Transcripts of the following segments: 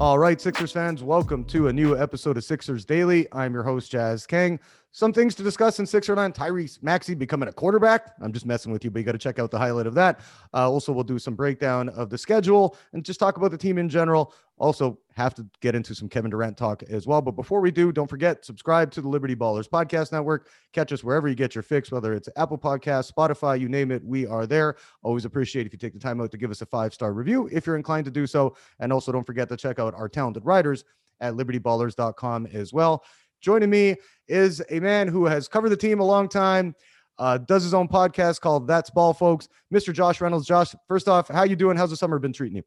All right, Sixers fans, welcome to a new episode of Sixers Daily. I'm your host, Jazz Kang. Some things to discuss in Sixer Nine. Tyrese Maxey becoming a quarterback. I'm just messing with you, but you got to check out the highlight of that. Uh, also, we'll do some breakdown of the schedule and just talk about the team in general. Also, have to get into some Kevin Durant talk as well. But before we do, don't forget subscribe to the Liberty Ballers Podcast Network. Catch us wherever you get your fix, whether it's Apple Podcasts, Spotify, you name it. We are there. Always appreciate if you take the time out to give us a five star review if you're inclined to do so. And also, don't forget to check out our talented writers at libertyballers.com as well. Joining me is a man who has covered the team a long time, uh, does his own podcast called That's Ball, folks. Mr. Josh Reynolds. Josh, first off, how you doing? How's the summer been treating you?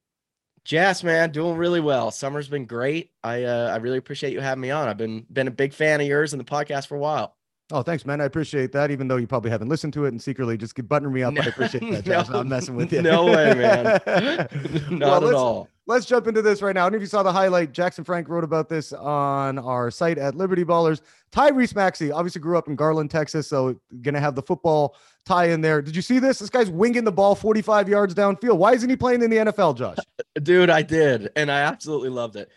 Jazz, man, doing really well. Summer's been great. I uh, I really appreciate you having me on. I've been been a big fan of yours and the podcast for a while. Oh, thanks, man. I appreciate that. Even though you probably haven't listened to it and secretly just buttering me up, no, I appreciate that, Josh. No, I'm messing with you. No way, man. Not well, at all let's jump into this right now. I don't know if you saw the highlight. Jackson Frank wrote about this on our site at Liberty Ballers. Tyrese Maxey obviously grew up in Garland, Texas, so gonna have the football tie in there. Did you see this? This guy's winging the ball 45 yards downfield. Why isn't he playing in the NFL, Josh? Dude, I did, and I absolutely loved it.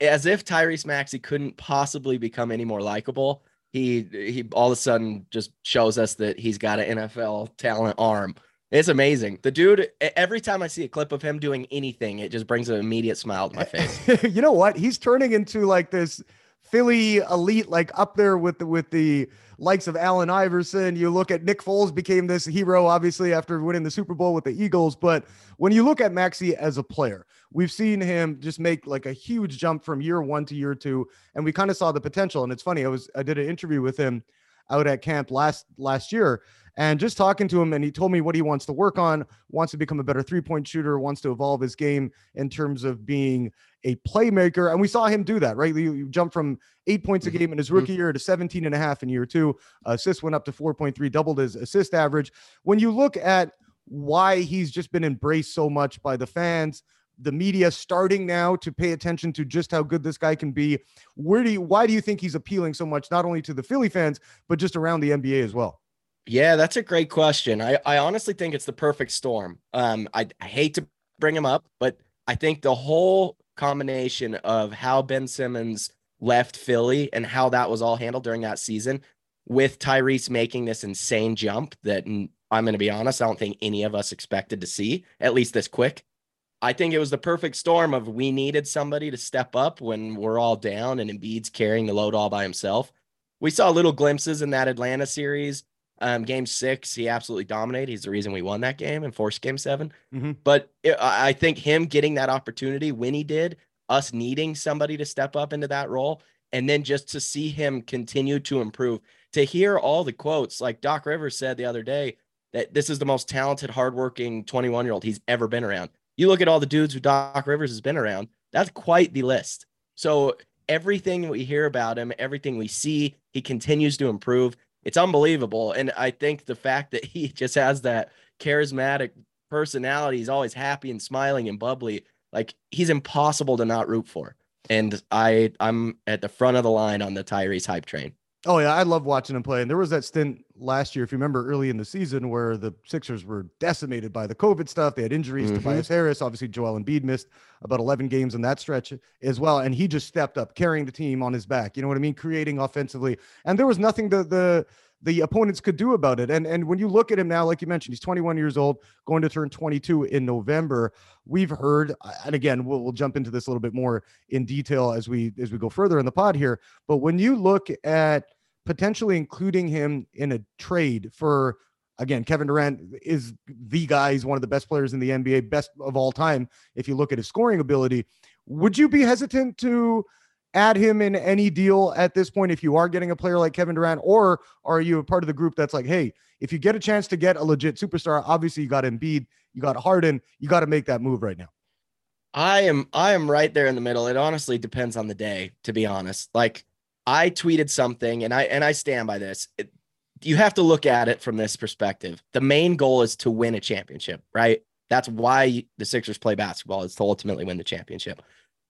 As if Tyrese Maxey couldn't possibly become any more likable. He he all of a sudden just shows us that he's got an NFL talent arm it's amazing. The dude, every time I see a clip of him doing anything, it just brings an immediate smile to my face. you know what? He's turning into like this Philly elite, like up there with the with the likes of Allen Iverson. You look at Nick Foles became this hero, obviously, after winning the Super Bowl with the Eagles. But when you look at Maxey as a player, we've seen him just make like a huge jump from year one to year two. And we kind of saw the potential. And it's funny, I was I did an interview with him out at camp last last year and just talking to him, and he told me what he wants to work on, wants to become a better three point shooter, wants to evolve his game in terms of being a playmaker. And we saw him do that, right? You, jump from eight points a mm-hmm. game in his rookie mm-hmm. year to 17 and a half in year two. Assists went up to 4.3, doubled his assist average. When you look at why he's just been embraced so much by the fans, the media starting now to pay attention to just how good this guy can be. Where do you why do you think he's appealing so much, not only to the Philly fans, but just around the NBA as well? Yeah, that's a great question. I, I honestly think it's the perfect storm. Um, I, I hate to bring him up, but I think the whole combination of how Ben Simmons left Philly and how that was all handled during that season, with Tyrese making this insane jump that I'm going to be honest, I don't think any of us expected to see, at least this quick. I think it was the perfect storm of we needed somebody to step up when we're all down and Embiid's carrying the load all by himself. We saw little glimpses in that Atlanta series um, game six, he absolutely dominated. He's the reason we won that game and forced game 7 mm-hmm. But it, I think him getting that opportunity when he did, us needing somebody to step up into that role, and then just to see him continue to improve, to hear all the quotes, like Doc Rivers said the other day, that this is the most talented, hardworking 21 year old he's ever been around. You look at all the dudes who Doc Rivers has been around, that's quite the list. So everything we hear about him, everything we see, he continues to improve it's unbelievable. And I think the fact that he just has that charismatic personality, he's always happy and smiling and bubbly. Like he's impossible to not root for. And I I'm at the front of the line on the Tyrese hype train. Oh yeah, I love watching him play. And there was that stint last year, if you remember, early in the season where the Sixers were decimated by the COVID stuff. They had injuries. Mm-hmm. Tobias Harris, obviously, Joel Embiid missed about 11 games in that stretch as well, and he just stepped up, carrying the team on his back. You know what I mean? Creating offensively, and there was nothing the the the opponents could do about it. And and when you look at him now, like you mentioned, he's 21 years old, going to turn 22 in November. We've heard, and again, we'll, we'll jump into this a little bit more in detail as we as we go further in the pod here. But when you look at potentially including him in a trade for again, Kevin Durant is the guy. He's one of the best players in the NBA, best of all time. If you look at his scoring ability, would you be hesitant to add him in any deal at this point if you are getting a player like Kevin Durant, or are you a part of the group that's like, hey, if you get a chance to get a legit superstar, obviously you got Embiid, you got Harden, you got to make that move right now. I am I am right there in the middle. It honestly depends on the day, to be honest. Like I tweeted something and I and I stand by this. It, you have to look at it from this perspective. The main goal is to win a championship, right? That's why the Sixers play basketball is to ultimately win the championship.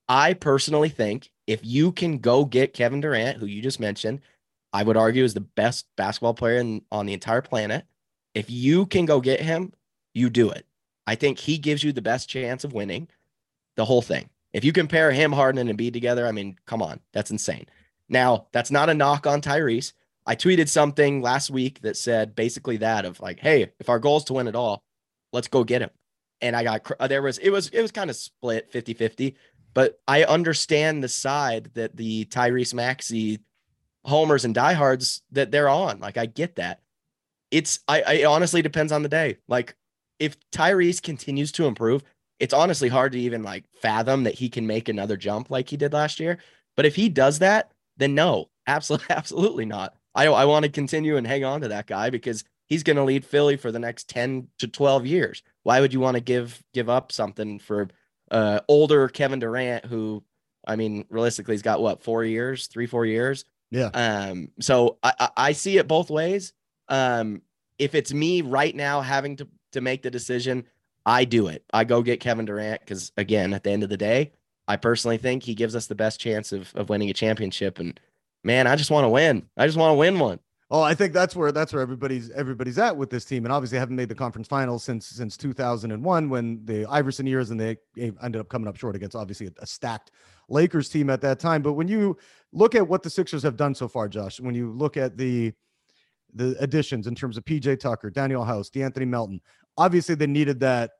I personally think if you can go get Kevin Durant, who you just mentioned, I would argue is the best basketball player in, on the entire planet. If you can go get him, you do it. I think he gives you the best chance of winning the whole thing. If you compare him, Harden, and Embiid together, I mean, come on, that's insane. Now, that's not a knock on Tyrese. I tweeted something last week that said basically that of like, hey, if our goal is to win it all, let's go get him. And I got uh, there was it was it was kind of split 50-50, but I understand the side that the Tyrese Maxey homers and diehards that they're on. Like I get that. It's I, I honestly depends on the day. Like if Tyrese continues to improve, it's honestly hard to even like fathom that he can make another jump like he did last year. But if he does that, then no, absolutely, absolutely not. I, I want to continue and hang on to that guy because he's going to lead Philly for the next 10 to 12 years. Why would you want to give give up something for uh older Kevin Durant who I mean realistically he's got what 4 years, 3 4 years. Yeah. Um so I I, I see it both ways. Um if it's me right now having to to make the decision, I do it. I go get Kevin Durant cuz again, at the end of the day, I personally think he gives us the best chance of of winning a championship and man, I just want to win. I just want to win one. Oh, I think that's where that's where everybody's everybody's at with this team, and obviously haven't made the conference finals since since 2001 when the Iverson years, and they ended up coming up short against obviously a, a stacked Lakers team at that time. But when you look at what the Sixers have done so far, Josh, when you look at the the additions in terms of PJ Tucker, Danuel House, De'Anthony Melton, obviously they needed that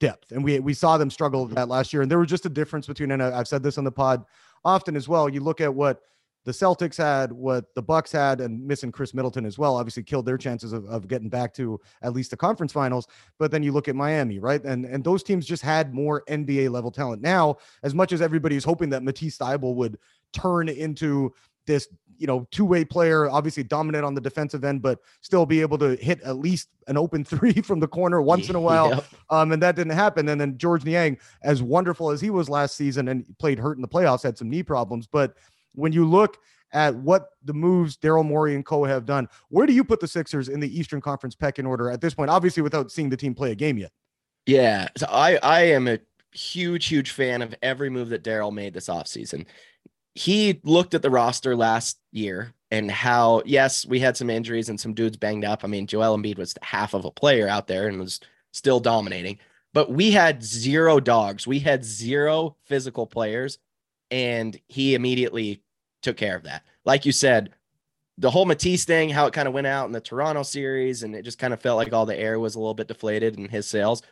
depth, and we we saw them struggle that last year. And there was just a difference between, and I've said this on the pod often as well. You look at what the Celtics had, what the Bucks had, and missing Khris Middleton as well, obviously killed their chances of, of getting back to at least the conference finals. But then you look at Miami, right? And and those teams just had more NBA level talent. Now, as much as everybody's hoping that Matisse Thybulle would turn into this, you know, two-way player, obviously dominant on the defensive end, but still be able to hit at least an open three from the corner once in a while. Yep. Um, and that didn't happen. And then Georges Niang, as wonderful as he was last season and played hurt in the playoffs, had some knee problems, but when you look at what the moves Daryl Morey and Co have done, where do you put the Sixers in the Eastern Conference pecking order at this point? Obviously, without seeing the team play a game yet. Yeah, so I I am a huge huge fan of every move that Daryl made this offseason. He looked at the roster last year and how yes, we had some injuries and some dudes banged up. I mean, Joel Embiid was half of a player out there and was still dominating. But we had zero dogs. We had zero physical players and he immediately took care of that. Like you said, the whole Matisse thing, how it kind of went out in the Toronto series, and it just kind of felt like all the air was a little bit deflated in his sails.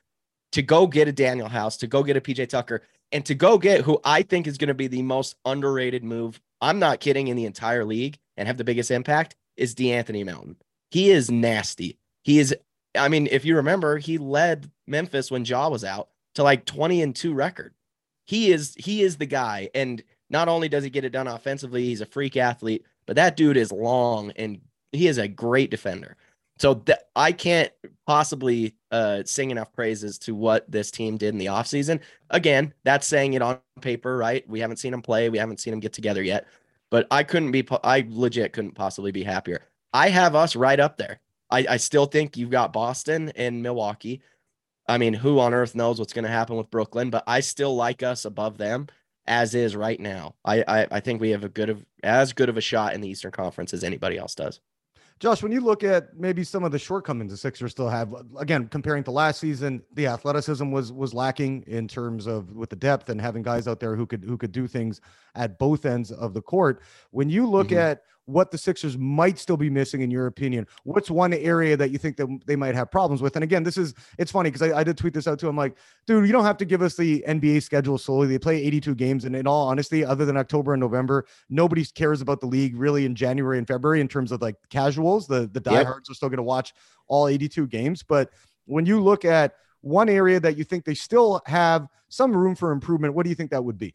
To go get a Danuel House, to go get a PJ Tucker, and to go get who I think is going to be the most underrated move. I'm not kidding in the entire league and have the biggest impact is De'Anthony Melton. He is nasty. He is, I mean, if you remember, he led Memphis when Ja was out to like 20 and 2 record. He is he is the guy. And not only does he get it done offensively, he's a freak athlete, but that dude is long and he is a great defender. So I can't possibly uh, sing enough praises to what this team did in the offseason. Again, that's saying it on paper, right? We haven't seen them play, we haven't seen them get together yet. But I couldn't be, I legit couldn't possibly be happier. I have us right up there. I, I still think you've got Boston and Milwaukee. I mean, who on earth knows what's going to happen with Brooklyn? But I still like us above them as is right now. I, I, I think we have a good of as good of a shot in the Eastern Conference as anybody else does. Josh, when you look at maybe some of the shortcomings the Sixers still have, again, comparing to last season, the athleticism was was lacking in terms of with the depth and having guys out there who could who could do things at both ends of the court. When you look mm-hmm. at what the Sixers might still be missing in your opinion. What's one area that you think that they might have problems with? And again, this is it's funny because I, I, did tweet this out too. I'm like, dude, you don't have to give us the NBA schedule solely. They play 82 games, and in all honesty, other than October and November, nobody cares about the league really in January and February in terms of like casuals. The the diehards yep. are still going to watch all 82 games, but when you look at one area that you think they still have some room for improvement, what do you think that would be?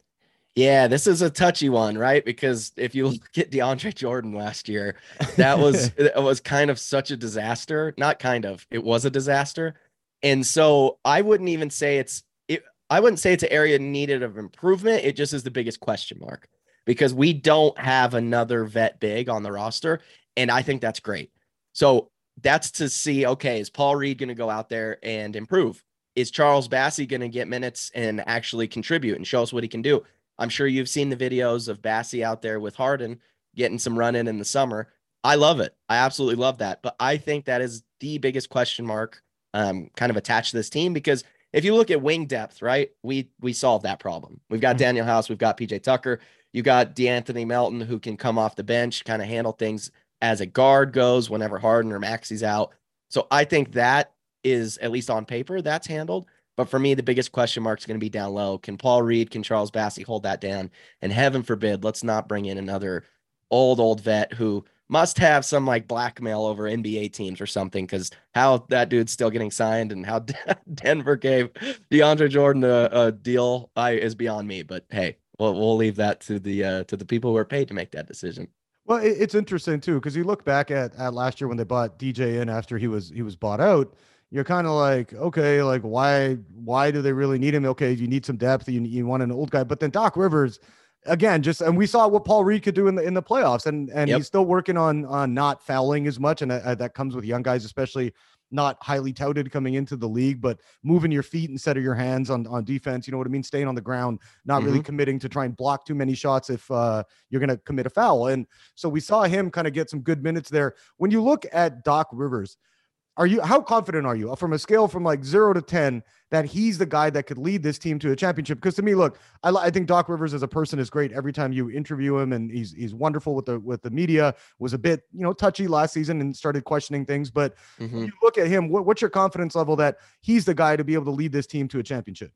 Yeah, this is a touchy one, right? Because if you look at DeAndre Jordan last year, that was it was kind of such a disaster. Not kind of, it was a disaster. And so I wouldn't even say it's it I wouldn't say it's an area needed of improvement. It just is the biggest question mark because we don't have another vet big on the roster. And I think that's great. So that's to see, okay, is Paul Reed going to go out there and improve? Is Charles Bassey going to get minutes and actually contribute and show us what he can do? I'm sure you've seen the videos of Bassey out there with Harden getting some run in in the summer. I love it. I absolutely love that. But I think that is the biggest question mark um, kind of attached to this team because if you look at wing depth, right? We we solved that problem. We've got mm-hmm. Danuel House, we've got PJ Tucker, you got De'Anthony Melton who can come off the bench, kind of handle things as a guard goes whenever Harden or Maxey's out. So I think that is at least on paper that's handled. But for me, the biggest question mark is going to be down low. Can Paul Reed, can Charles Bassey hold that down? And heaven forbid, let's not bring in another old, old vet who must have some like blackmail over NBA teams or something. Because how that dude's still getting signed and how Denver gave DeAndre Jordan a, a deal I, is beyond me. But hey, we'll, we'll leave that to the uh, to the people who are paid to make that decision. Well, it's interesting too because you look back at, at last year when they bought DJ in after he was he was bought out you're kind of like, okay, like why why do they really need him? Okay, you need some depth. You, you want an old guy, but then Doc Rivers, again, just and we saw what Paul Reed could do in the in the playoffs, and and yep. he's still working on on not fouling as much, and uh, that comes with young guys, especially not highly touted coming into the league, but moving your feet instead of your hands on, on defense. You know what I mean? Staying on the ground, not mm-hmm. really committing to try and block too many shots if uh, you're going to commit a foul. And so we saw him kind of get some good minutes there. When you look at Doc Rivers, are you how confident are you from a scale from like zero to 10 that he's the guy that could lead this team to a championship? Because to me, look, I, I think Doc Rivers as a person is great every time you interview him, and he's he's wonderful with the with the media. Was a bit you know touchy last season and started questioning things, but mm-hmm. you look at him, what, what's your confidence level that he's the guy to be able to lead this team to a championship?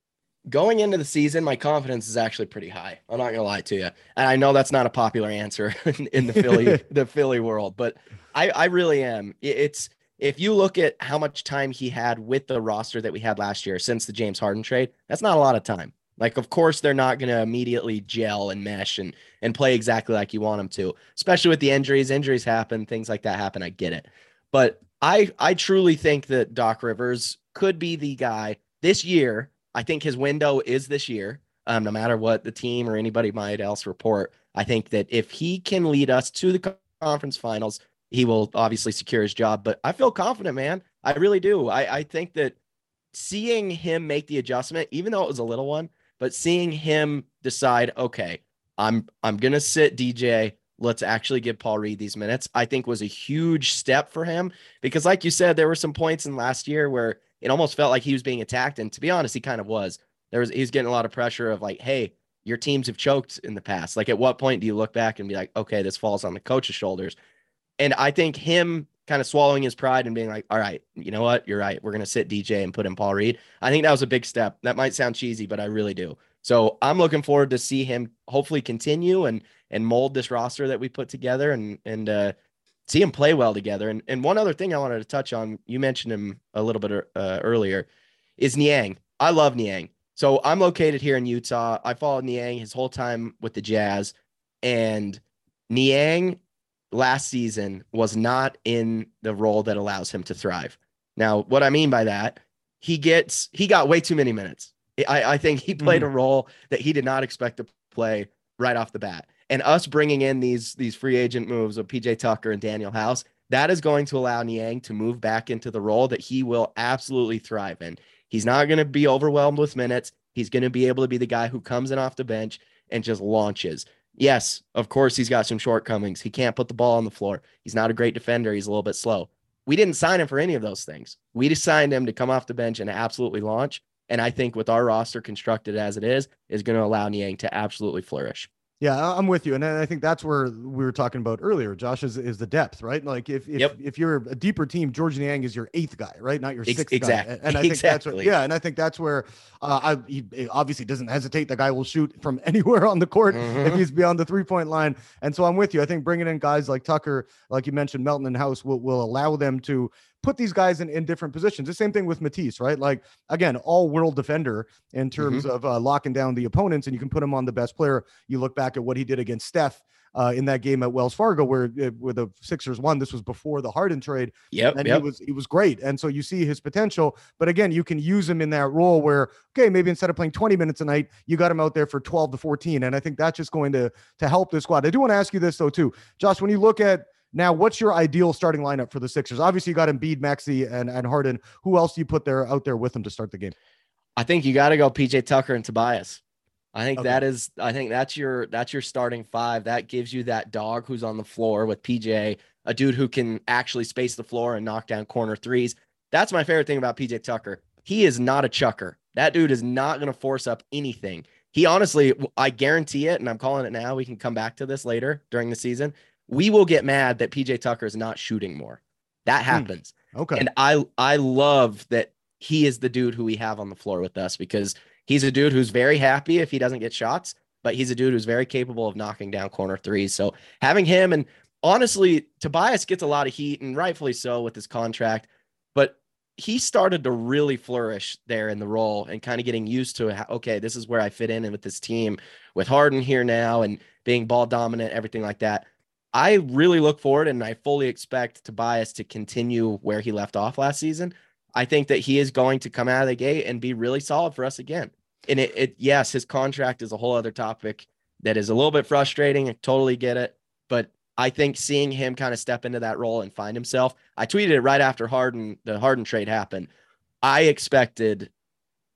Going into the season, my confidence is actually pretty high. I'm not gonna lie to you, and I know that's not a popular answer in, in the Philly the Philly world, but I I really am. It's if you look at how much time he had with the roster that we had last year since the James Harden trade, that's not a lot of time. Like, of course, they're not going to immediately gel and mesh and and play exactly like you want them to, especially with the injuries. Injuries happen, things like that happen. I get it, but I I truly think that Doc Rivers could be the guy this year. I think his window is this year. Um, no matter what the team or anybody might else report, I think that if he can lead us to the conference finals, he will obviously secure his job. But I feel confident, man. I really do. I, I think that seeing him make the adjustment, even though it was a little one, but seeing him decide, okay, I'm I'm gonna sit DJ. Let's actually give Paul Reed these minutes. I think was a huge step for him because, like you said, there were some points in last year where it almost felt like he was being attacked, and to be honest, he kind of was. There was he's getting a lot of pressure of like, hey, your teams have choked in the past. Like, at what point do you look back and be like, okay, this falls on the coach's shoulders? And I think him kind of swallowing his pride and being like, all right, you know what? You're right. We're going to sit DJ and put in Paul Reed. I think that was a big step. That might sound cheesy, but I really do. So I'm looking forward to see him hopefully continue and and mold this roster that we put together and and uh, see him play well together. And and one other thing I wanted to touch on, you mentioned him a little bit uh, earlier, is Niang. I love Niang. So I'm located here in Utah. I followed Niang his whole time with the Jazz, and Niang last season was not in the role that allows him to thrive. Now, what I mean by that, he gets he got way too many minutes. I, I think he played mm-hmm. a role that he did not expect to play right off the bat. And us bringing in these these free agent moves of PJ Tucker and Danuel House, that is going to allow Niang to move back into the role that he will absolutely thrive in. He's not going to be overwhelmed with minutes. He's going to be able to be the guy who comes in off the bench and just launches. Yes, of course, he's got some shortcomings. He can't put the ball on the floor. He's not a great defender. He's a little bit slow. We didn't sign him for any of those things. We just signed him to come off the bench and absolutely launch. And I think with our roster constructed as it is, is going to allow Niang to absolutely flourish. Yeah, I'm with you, and I think that's where we were talking about earlier. Josh is, is the depth, right? Like if if, yep. if you're a deeper team, Georges Niang is your eighth guy, right? Not your sixth exactly. guy. And I think exactly. that's where, yeah, and I think that's where uh, I he obviously doesn't hesitate. The guy will shoot from anywhere on the court mm-hmm. if he's beyond the three point line. And so I'm with you. I think bringing in guys like Tucker, like you mentioned, Melton and House will will allow them to put these guys in, in different positions. The same thing with Matisse, right? Like again, all world defender in terms mm-hmm. of uh, locking down the opponents, and you can put him on the best player. You look back at what he did against Steph uh, in that game at Wells Fargo, where uh, where the Sixers won. This was before the Harden trade. Yeah, and yep. he was he was great, and so you see his potential. But again, you can use him in that role where okay, maybe instead of playing 20 minutes a night, you got him out there for 12 to 14, and I think that's just going to to help the squad. I do want to ask you this though too, Josh. When you look at now, what's your ideal starting lineup for the Sixers? Obviously, you got Embiid, Maxey, and, and Harden. Who else do you put there out there with them to start the game? I think you got to go PJ Tucker and Tobias. I think okay. that is I think that's your that's your starting five. That gives you that dog who's on the floor with PJ, a dude who can actually space the floor and knock down corner threes. That's my favorite thing about PJ Tucker. he is not a chucker. That dude is not going to force up anything. He honestly, I guarantee it, and I'm calling it now. We can come back to this later during the season. We will get mad that PJ Tucker is not shooting more. That hmm. happens. Hmm. Okay. And I I love that he is the dude who we have on the floor with us because he's a dude who's very happy if he doesn't get shots, but he's a dude who's very capable of knocking down corner threes. So having him and honestly, Tobias gets a lot of heat and rightfully so with his contract, but he started to really flourish there in the role and kind of getting used to it. Okay, this is where I fit in and with this team with Harden here now and being ball dominant, everything like that. I really look forward and I fully expect Tobias to continue where he left off last season. I think that he is going to come out of the gate and be really solid for us again. And it, it yes, his contract is a whole other topic that is a little bit frustrating. I totally get it. But I think seeing him kind of step into that role and find himself, I tweeted it right after Harden, the Harden trade happened. I expected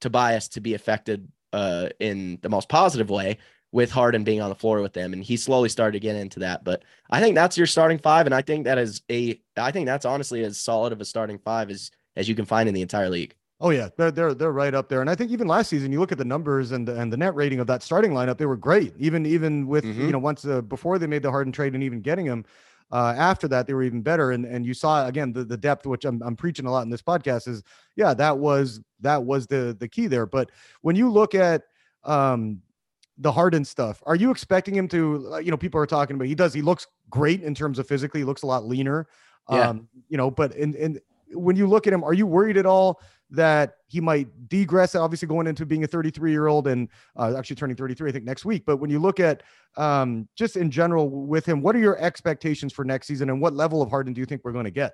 Tobias to be affected uh, in the most positive way with Harden being on the floor with them, and he slowly started to get into that. But I think that's your starting five, and I think that is a, I think that's honestly as solid of a starting five as as you can find in the entire league. Oh yeah, they're they're they're right up there, and I think even last season, you look at the numbers and the, and the net rating of that starting lineup, they were great. Even even with mm-hmm. you know once uh, before they made the Harden trade and even getting him, uh, after that they were even better. And and you saw again the, the depth, which I'm I'm preaching a lot in this podcast is yeah that was that was the the key there. But when you look at um the Harden stuff, are you expecting him to? Uh, you know, people are talking about he does he looks great in terms of physically, he looks a lot leaner. Yeah. Um, you know, but in in when you look at him, are you worried at all? that he might degress, obviously going into being a 33 year old and uh, actually turning 33, I think next week. But when you look at um, just in general with him, what are your expectations for next season and what level of Harden do you think we're going to get?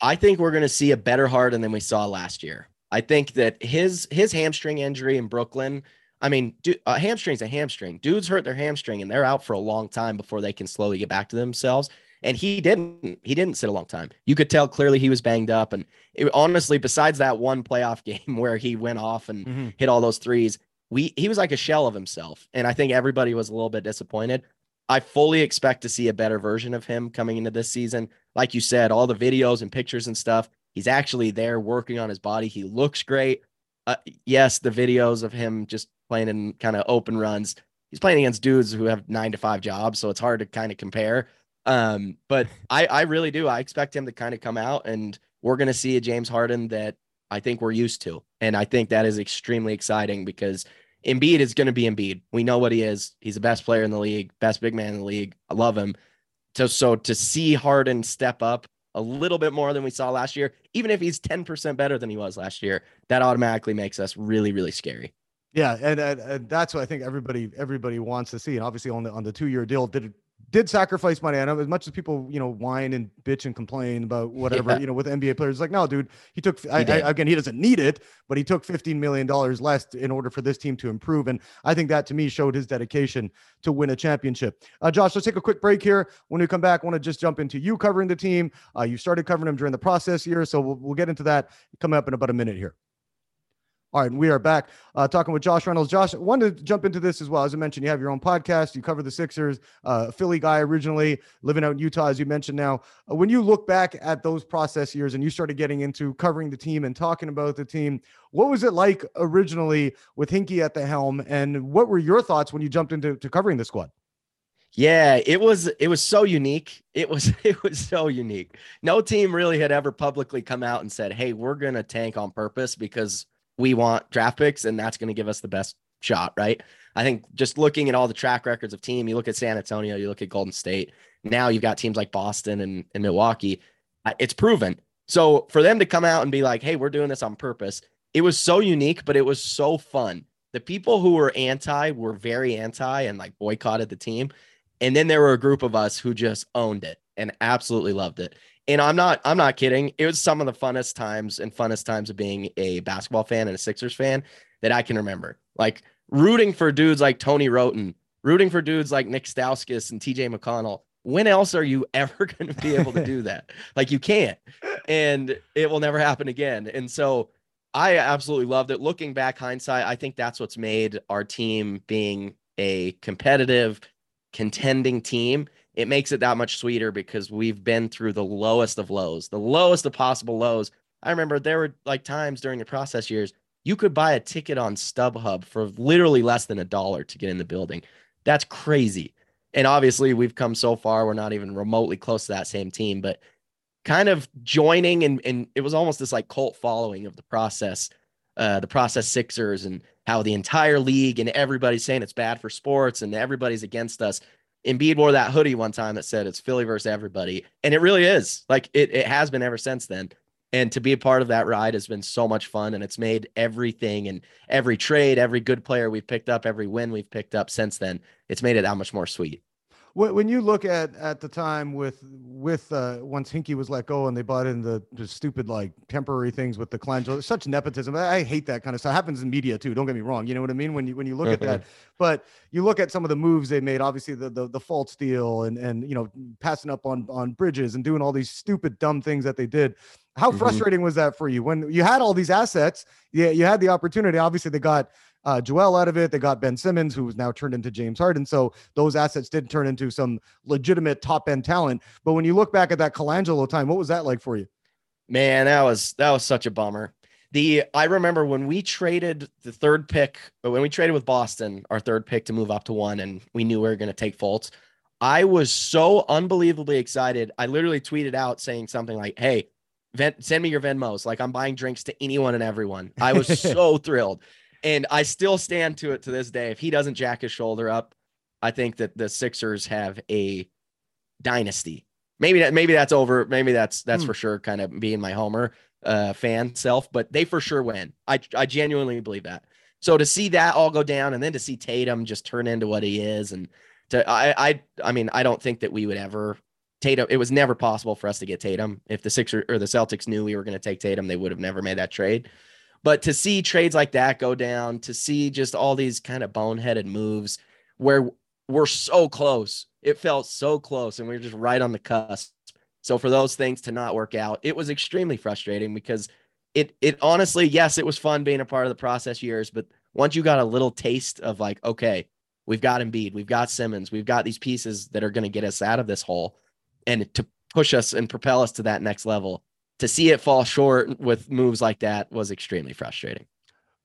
I think we're going to see a better Harden than we saw last year. I think that his his hamstring injury in Brooklyn. I mean, dude, a hamstring's a hamstring. Dudes hurt their hamstring and they're out for a long time before they can slowly get back to themselves. And he didn't he didn't sit a long time. You could tell clearly he was banged up. And it, honestly besides that one playoff game where he went off and mm-hmm. hit all those threes we he was like a shell of himself. And i think everybody was a little bit disappointed. I fully expect to see a better version of him coming into this season. Like you said all the videos and pictures and stuff he's actually there working on his body. He looks great. Uh, yes the videos of him just playing in kind of open runs he's playing against dudes who have nine to five jobs so it's hard to kind of compare um, but I, I really do. I expect him to kind of come out and we're going to see a James Harden that I think we're used to. And I think that is extremely exciting because Embiid is going to be Embiid. We know what he is. He's the best player in the league, best big man in the league. I love him. So, so to see Harden step up a little bit more than we saw last year, even if he's 10% better than he was last year, that automatically makes us really, really scary. Yeah, and, and, and, that's what I think everybody everybody wants to see. And obviously on the on the two year deal, did did sacrifice money. I know as much as people, you know, whine and bitch and complain about whatever, yeah. you know, with NBA players, like, no, dude, he took, he I, I, again, he doesn't need it, but he took $15 million less in order for this team to improve. And I think that to me showed his dedication to win a championship. Uh, Josh, let's take a quick break here. When we come back, I want to just jump into you covering the team. Uh, you started covering them during the process here. So we'll, we'll get into that coming up in about a minute here. All right, we are back uh, talking with Josh Reynolds. Josh, I wanted to jump into this as well. As I mentioned, you have your own podcast. You cover the Sixers, uh, Philly guy originally, living out in Utah, as you mentioned now. Uh, when you look back at those process years and you started getting into covering the team and talking about the team, what was it like originally with Hinkie at the helm? And what were your thoughts when you jumped into to covering the squad? Yeah, it was it was so unique. It was it was so unique. No team really had ever publicly come out and said, "Hey, we're going to tank on purpose because we want draft picks, and that's going to give us the best shot, right? I think just looking at all the track records of team, you look at San Antonio, you look at Golden State. Now you've got teams like Boston and, and Milwaukee. Uh, it's proven. So for them to come out and be like, hey, we're doing this on purpose, it was so unique, but it was so fun. The people who were anti were very anti and like boycotted the team. And then there were a group of us who just owned it and absolutely loved it and I'm not I'm not kidding. It was some of the funnest times and funnest times of being a basketball fan and a Sixers fan that I can remember. Like rooting for dudes like Tony Wroten, rooting for dudes like Nick Stauskas and TJ McConnell. When else are you ever going to be able to do that? like you can't. And it will never happen again. And so I absolutely loved it. Looking back hindsight, I think that's what's made our team being a competitive contending team it makes it that much sweeter because we've been through the lowest of lows, the lowest of possible lows I remember there were like times during the process years you could buy a ticket on StubHub for literally less than a dollar to get in the building. That's crazy. And obviously, we've come so far, we're not even remotely close to that same team, but kind of joining and, and it was almost this like cult following of the process, uh, the process Sixers, and how the entire league and everybody's saying it's bad for sports and everybody's against us. Embiid wore that hoodie one time that said it's Philly versus everybody. And it really is. Like it, it has been ever since then. And to be a part of that ride has been so much fun. And it's made everything and every trade, every good player we've picked up, every win we've picked up since then, it's made it that much more sweet when you look at at the time with with uh once Hinkie was let go and they bought in the, the stupid like temporary things with the Colangelo, such nepotism. I, I, hate that kind of stuff. It happens in media too. Don't get me wrong. You know what I mean? When you when you look at that, but you look at some of the moves they made. Obviously the the, the Fultz deal and and you know passing up on on Bridges and doing all these stupid dumb things that they did. How mm-hmm. frustrating was that for you when you had all these assets? Yeah, you had the opportunity. Obviously, they got uh, Joel out of it. They got Ben Simmons, who was now turned into James Harden. So those assets did turn into some legitimate top end talent. But when you look back at that Colangelo time, what was that like for you? Man, that was that was such a bummer. The I remember when we traded the third pick, but when we traded with Boston, our third pick to move up to one, and we knew we were going to take Fultz. I was so unbelievably excited. I literally tweeted out saying something like, "Hey, send me your Venmos. Like I'm buying drinks to anyone and everyone." I was so thrilled. And I still stand to it to this day. If he doesn't jack his shoulder up, I think that the Sixers have a dynasty. Maybe that maybe that's over. Maybe that's that's hmm. for sure kind of being my homer uh fan self, but they for sure win. I I genuinely believe that. So to see that all go down and then to see Tatum just turn into what he is and to I I I mean, I don't think that we would ever Tatum, it was never possible for us to get Tatum. If the Sixers or the Celtics knew we were going to take Tatum, they would have never made that trade. But to see trades like that go down, to see just all these kind of boneheaded moves where we're so close, it felt so close, and we are just right on the cusp. So for those things to not work out, it was extremely frustrating because it it honestly, yes, it was fun being a part of the process years, but once you got a little taste of like, okay, we've got Embiid, we've got Simmons, we've got these pieces that are going to get us out of this hole and to push us and propel us to that next level to see it fall short with moves like that was extremely frustrating.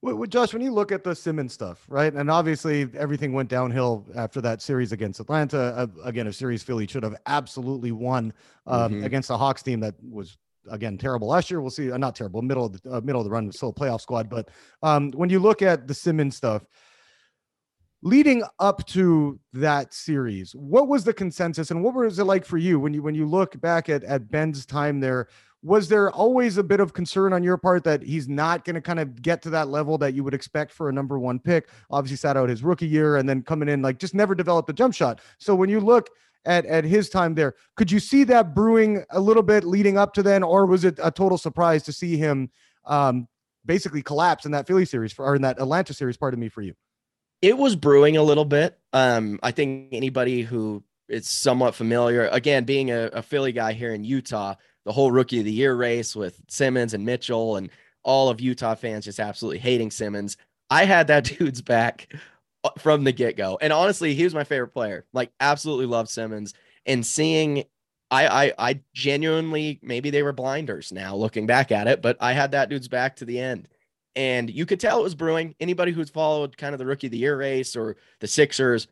Well, Josh, when you look at the Simmons stuff, right, and obviously everything went downhill after that series against Atlanta. Uh, again, a series Philly should have absolutely won um, mm-hmm. against the Hawks team that was again terrible last year. We'll see, uh, not terrible, middle of the uh, middle of the run, still a playoff squad. But um, when you look at the Simmons stuff, leading up to that series, what was the consensus, and what was it like for you when you when you look back at at Ben's time there? Was there always a bit of concern on your part that he's not going to kind of get to that level that you would expect for a number one pick? Obviously, sat out his rookie year and then coming in like just never developed a jump shot. So when you look at at his time there, could you see that brewing a little bit leading up to then, or was it a total surprise to see him um, basically collapse in that Philly series for, or in that Atlanta series? Pardon me for you. It was brewing a little bit. Um, I think anybody who is somewhat familiar, again, being a, a Philly guy here in Utah the whole rookie of the year race with Simmons and Mitchell and all of Utah fans just absolutely hating Simmons. I had that dude's back uh, from the get go. And honestly, he was my favorite player. Like, absolutely loved Simmons. And seeing, I, I, I genuinely, maybe they were blinders now looking back at it, but I had that dude's back to the end. And you could tell it was brewing. Anybody who's followed kind of the rookie of the year race or the Sixers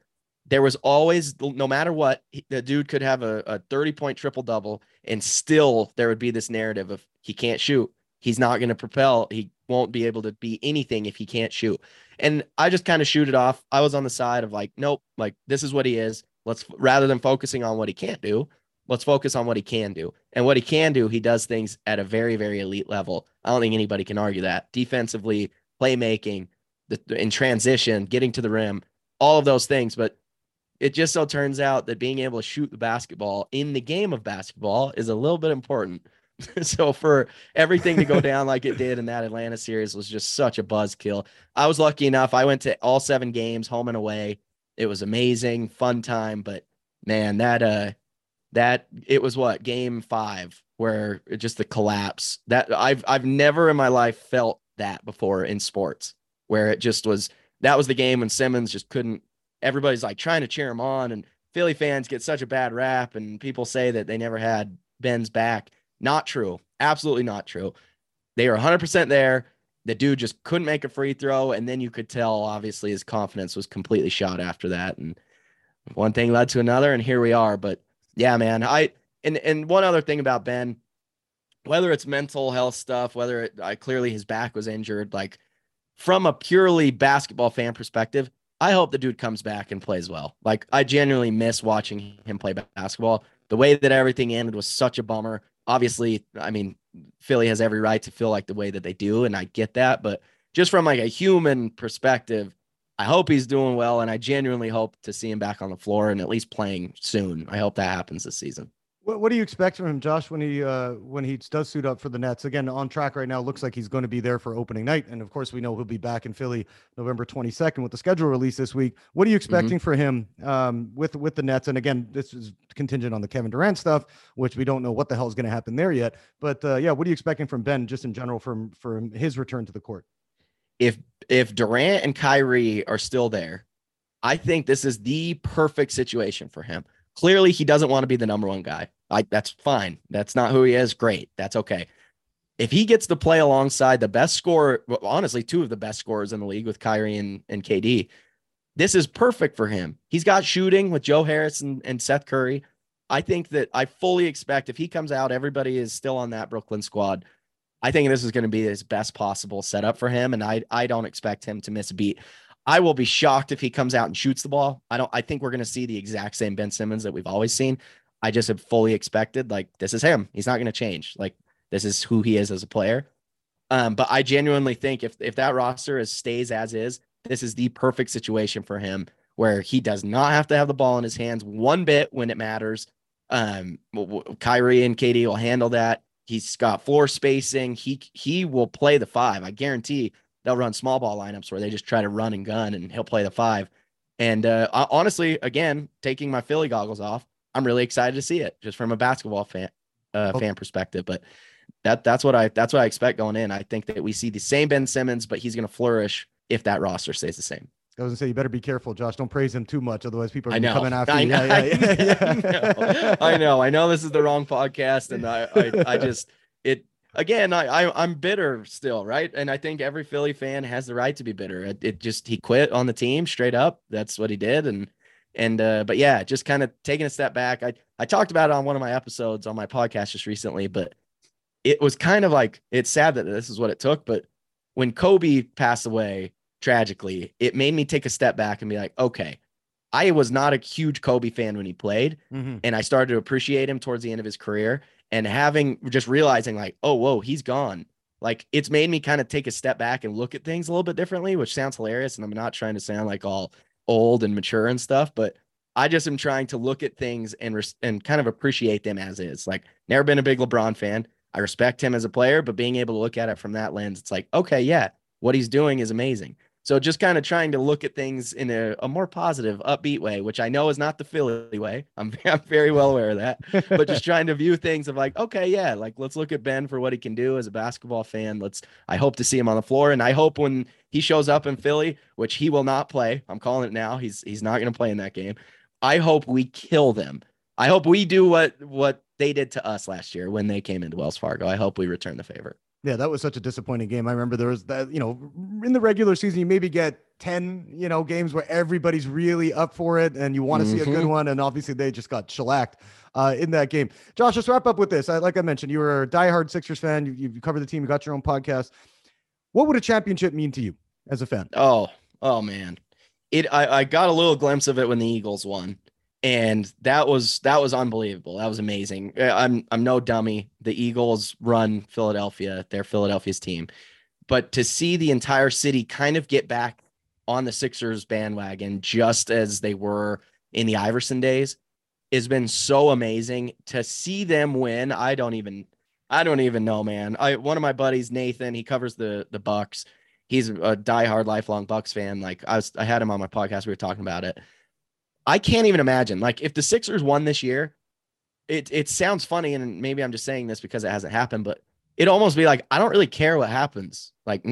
there was always no matter what the dude could have a, a 30 point triple double and still there would be this narrative of he can't shoot. He's not going to propel. He won't be able to be anything if he can't shoot. And i just kind of shoot it off. I was on the side of like nope like this is what he is. Let's rather than focusing on what he can't do let's focus on what he can do. And what he can do he does things at a very very elite level. I don't think anybody can argue that. Defensively playmaking the, in transition getting to the rim all of those things. But it just so turns out that being able to shoot the basketball in the game of basketball is a little bit important. so for everything to go down like it did in that Atlanta series was just such a buzzkill. I was lucky enough. I went to all seven games, home and away. It was amazing, fun time. But man, that uh that it was what game five where just the collapse that I've I've never in my life felt that before in sports where it just was that was the game when Simmons just couldn't everybody's like trying to cheer him on and Philly fans get such a bad rap and people say that they never had Ben's back. Not true. Absolutely not true. they are 100% there. The dude just couldn't make a free throw. And then you could tell, obviously, his confidence was completely shot after that. And one thing led to another. And here we are. But yeah, man, I, and, and one other thing about Ben, whether it's mental health stuff, whether it, I clearly his back was injured, like from a purely basketball fan perspective, I hope the dude comes back and plays well. Like I genuinely miss watching him play basketball. The way that everything ended was such a bummer. Obviously, I mean, Philly has every right to feel like the way that they do, and I get that. But just from like a human perspective, I hope he's doing well, and I genuinely hope to see him back on the floor and at least playing soon. I hope that happens this season. What, what do you expect from him, Josh, when he uh, when he does suit up for the Nets? Again, on track right now. Looks like he's going to be there for opening night, and of course, we know he'll be back in Philly November 22nd with the schedule release this week. What are you mm-hmm. expecting mm-hmm. for him um, with with the Nets? And again, this is contingent on the Kevin Durant stuff, which we don't know what the hell is going to happen there yet. But uh, yeah, what are you expecting from Ben, just in general, from from his return to the court? If if Durant and Kyrie are still there, I think this is the perfect situation for him. Clearly, he doesn't want to be the number one guy. I, that's fine. That's not who he is. Great. That's okay. If he gets to play alongside the best scorer, honestly, two of the best scorers in the league with Kyrie and, and KD, this is perfect for him. He's got shooting with Joe Harris and, and Seth Curry. I think that I fully expect if he comes out, everybody is still on that Brooklyn squad. I think this is going to be his best possible setup for him, and I I don't expect him to miss a beat. I will be shocked if he comes out and shoots the ball. I don't. I think we're going to see the exact same Ben Simmons that we've always seen. I just have fully expected like this is him. He's not going to change. Like this is who he is as a player. Um, but I genuinely think if if that roster is stays as is, this is the perfect situation for him where he does not have to have the ball in his hands one bit when it matters. Um, Kyrie and KD will handle that. He's got floor spacing. He he will play the five. I guarantee they'll run small ball lineups where they just try to run and gun, and he'll play the five. And uh, honestly, again, taking my Philly goggles off, I'm really excited to see it just from a basketball fan uh, fan perspective. But that that's what I that's what I expect going in. I think that we see the same Ben Simmons, but he's going to flourish if that roster stays the same. I was gonna say you better be careful, Josh. Don't praise him too much, otherwise people are I coming after I you. Know, yeah, yeah, yeah, I, know. I know. I know this is the wrong podcast, and I, I, I just it again. I, I I'm bitter still, right? And I think every Philly fan has the right to be bitter. It, it just he quit on the team straight up. That's what he did, and and uh, but yeah, just kind of taking a step back. I I talked about it on one of my episodes on my podcast just recently, but it was kind of like it's sad that this is what it took. But when Kobe passed away tragically, it made me take a step back and be like, okay, I was not a huge Kobe fan when he played, mm-hmm. and I started to appreciate him towards the end of his career. And having just realizing like, oh, whoa, he's gone. Like it's made me kind of take a step back and look at things a little bit differently, which sounds hilarious. And I'm not trying to sound like all old and mature and stuff, but I just am trying to look at things and res- and kind of appreciate them as is. Like, never been a big LeBron fan. I respect him as a player, but being able to look at it from that lens, it's like, okay, yeah, what he's doing is amazing. So just kind of trying to look at things in a, a, more positive, upbeat way, which I know is not the Philly way. I'm, I'm very well aware of that, but just trying to view things of like, okay, yeah, like let's look at Ben for what he can do as a basketball fan. Let's, I hope to see him on the floor. And I hope when he shows up in Philly, which he will not play, I'm calling it now. He's, he's not going to play in that game. I hope we kill them. I hope we do what, what they did to us last year when they came into Wells Fargo. I hope we return the favor. Yeah, that was such a disappointing game. I remember there was that, you know, in the regular season, you maybe get 10, you know, games where everybody's really up for it and you want to mm-hmm. see a good mm-hmm. one. And obviously they just got shellacked uh, in that game. Josh, let's wrap up with this. I, like I mentioned, you were a diehard Sixers fan. You, you covered the team, you got your own podcast. What would a championship mean to you as a fan? Oh, oh man. It I, I got a little glimpse of it when the Eagles won and that was that was unbelievable. That was amazing. I'm I'm no dummy. The Eagles run Philadelphia; they're Philadelphia's team. But to see the entire city kind of get back on the Sixers bandwagon, just as they were in the Iverson days, has been so amazing. To see them win, I don't even I don't even know, man. I one of my buddies, Nathan, he covers the the Bucks. He's a diehard, lifelong Bucks fan. Like I was, I had him on my podcast. We were talking about it I can't even imagine. Like if the Sixers won this year, it it sounds funny, and maybe I'm just saying this because it hasn't happened, but it almost be like I don't really care what happens. Like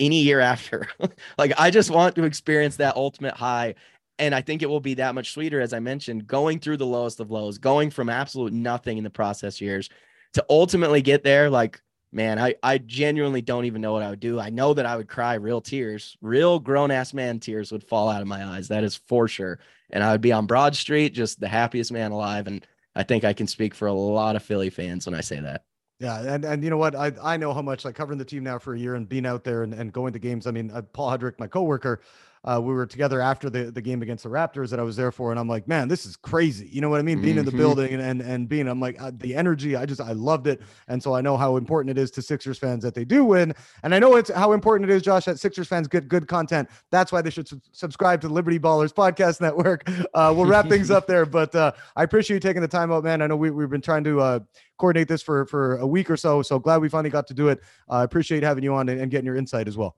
any year after, like I just want to experience that ultimate high. And I think it will be that much sweeter, as I mentioned, going through the lowest of lows, going from absolute nothing in the process years to ultimately get there. Like man, I, I genuinely don't even know what I would do. I know that I would cry real tears, real grown ass man tears would fall out of my eyes. That is for sure. And I would be on Broad Street, just the happiest man alive. And I think I can speak for a lot of Philly fans when I say that. Yeah, and and you know what? I I know how much like covering the team now for a year and being out there and, and going to games. I mean, uh, Paul Hudrick, my coworker, uh, we were together after the, the game against the Raptors that I was there for, and I'm like, man, this is crazy. You know what I mean? Being in the Mhm. building and and, and being, I'm like, uh, the energy. I just I loved it, and so I know how important it is to Sixers fans that they do win, and I know it's how important it is, Josh, that Sixers fans get good content. That's why they should sub- subscribe to the Liberty Ballers Podcast Network. Uh, we'll wrap things up there, but uh, I appreciate you taking the time out, man. I know we we've been trying to. Uh, coordinate this for for a week or so so glad we finally got to do it I appreciate having you on and, and getting your insight as well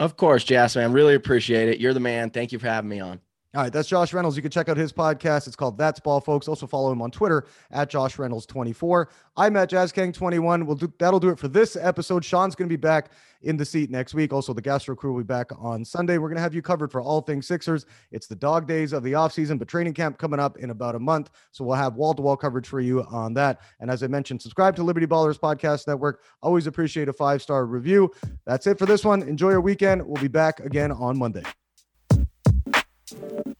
Of course, Jasmine. Really appreciate it. You're the man. Thank you for having me on. All right, that's Josh Reynolds. You can check out his podcast. It's called That's Ball, folks. Also follow him on Twitter at Josh Reynolds 24. I'm at Jazz King 21. We'll do that'll do it for this episode. Sean's going to be back in the seat next week. Also, the Gastro crew will be back on Sunday. We're going to have you covered for all things Sixers. It's the dog days of the offseason, but training camp coming up in about a month. So we'll have wall to wall coverage for you on that. And as I mentioned, subscribe to Liberty Ballers Podcast Network. Always appreciate a five star review. That's it for this one. Enjoy your weekend. We'll be back again on Monday you